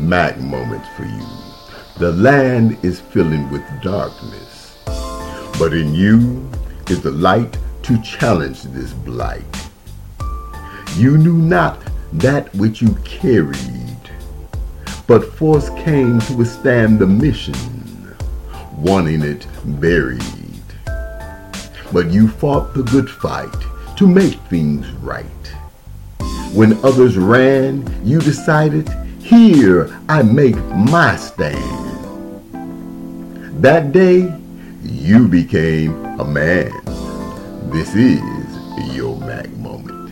Mack moments for you. The land is filling with darkness, but in you is the light to challenge this blight. You knew not that which you carried, but force came to withstand the mission, wanting it buried. But you fought the good fight to make things right. When others ran, you decided, here I make my stand. That day, you became a man. This is your Mack moment.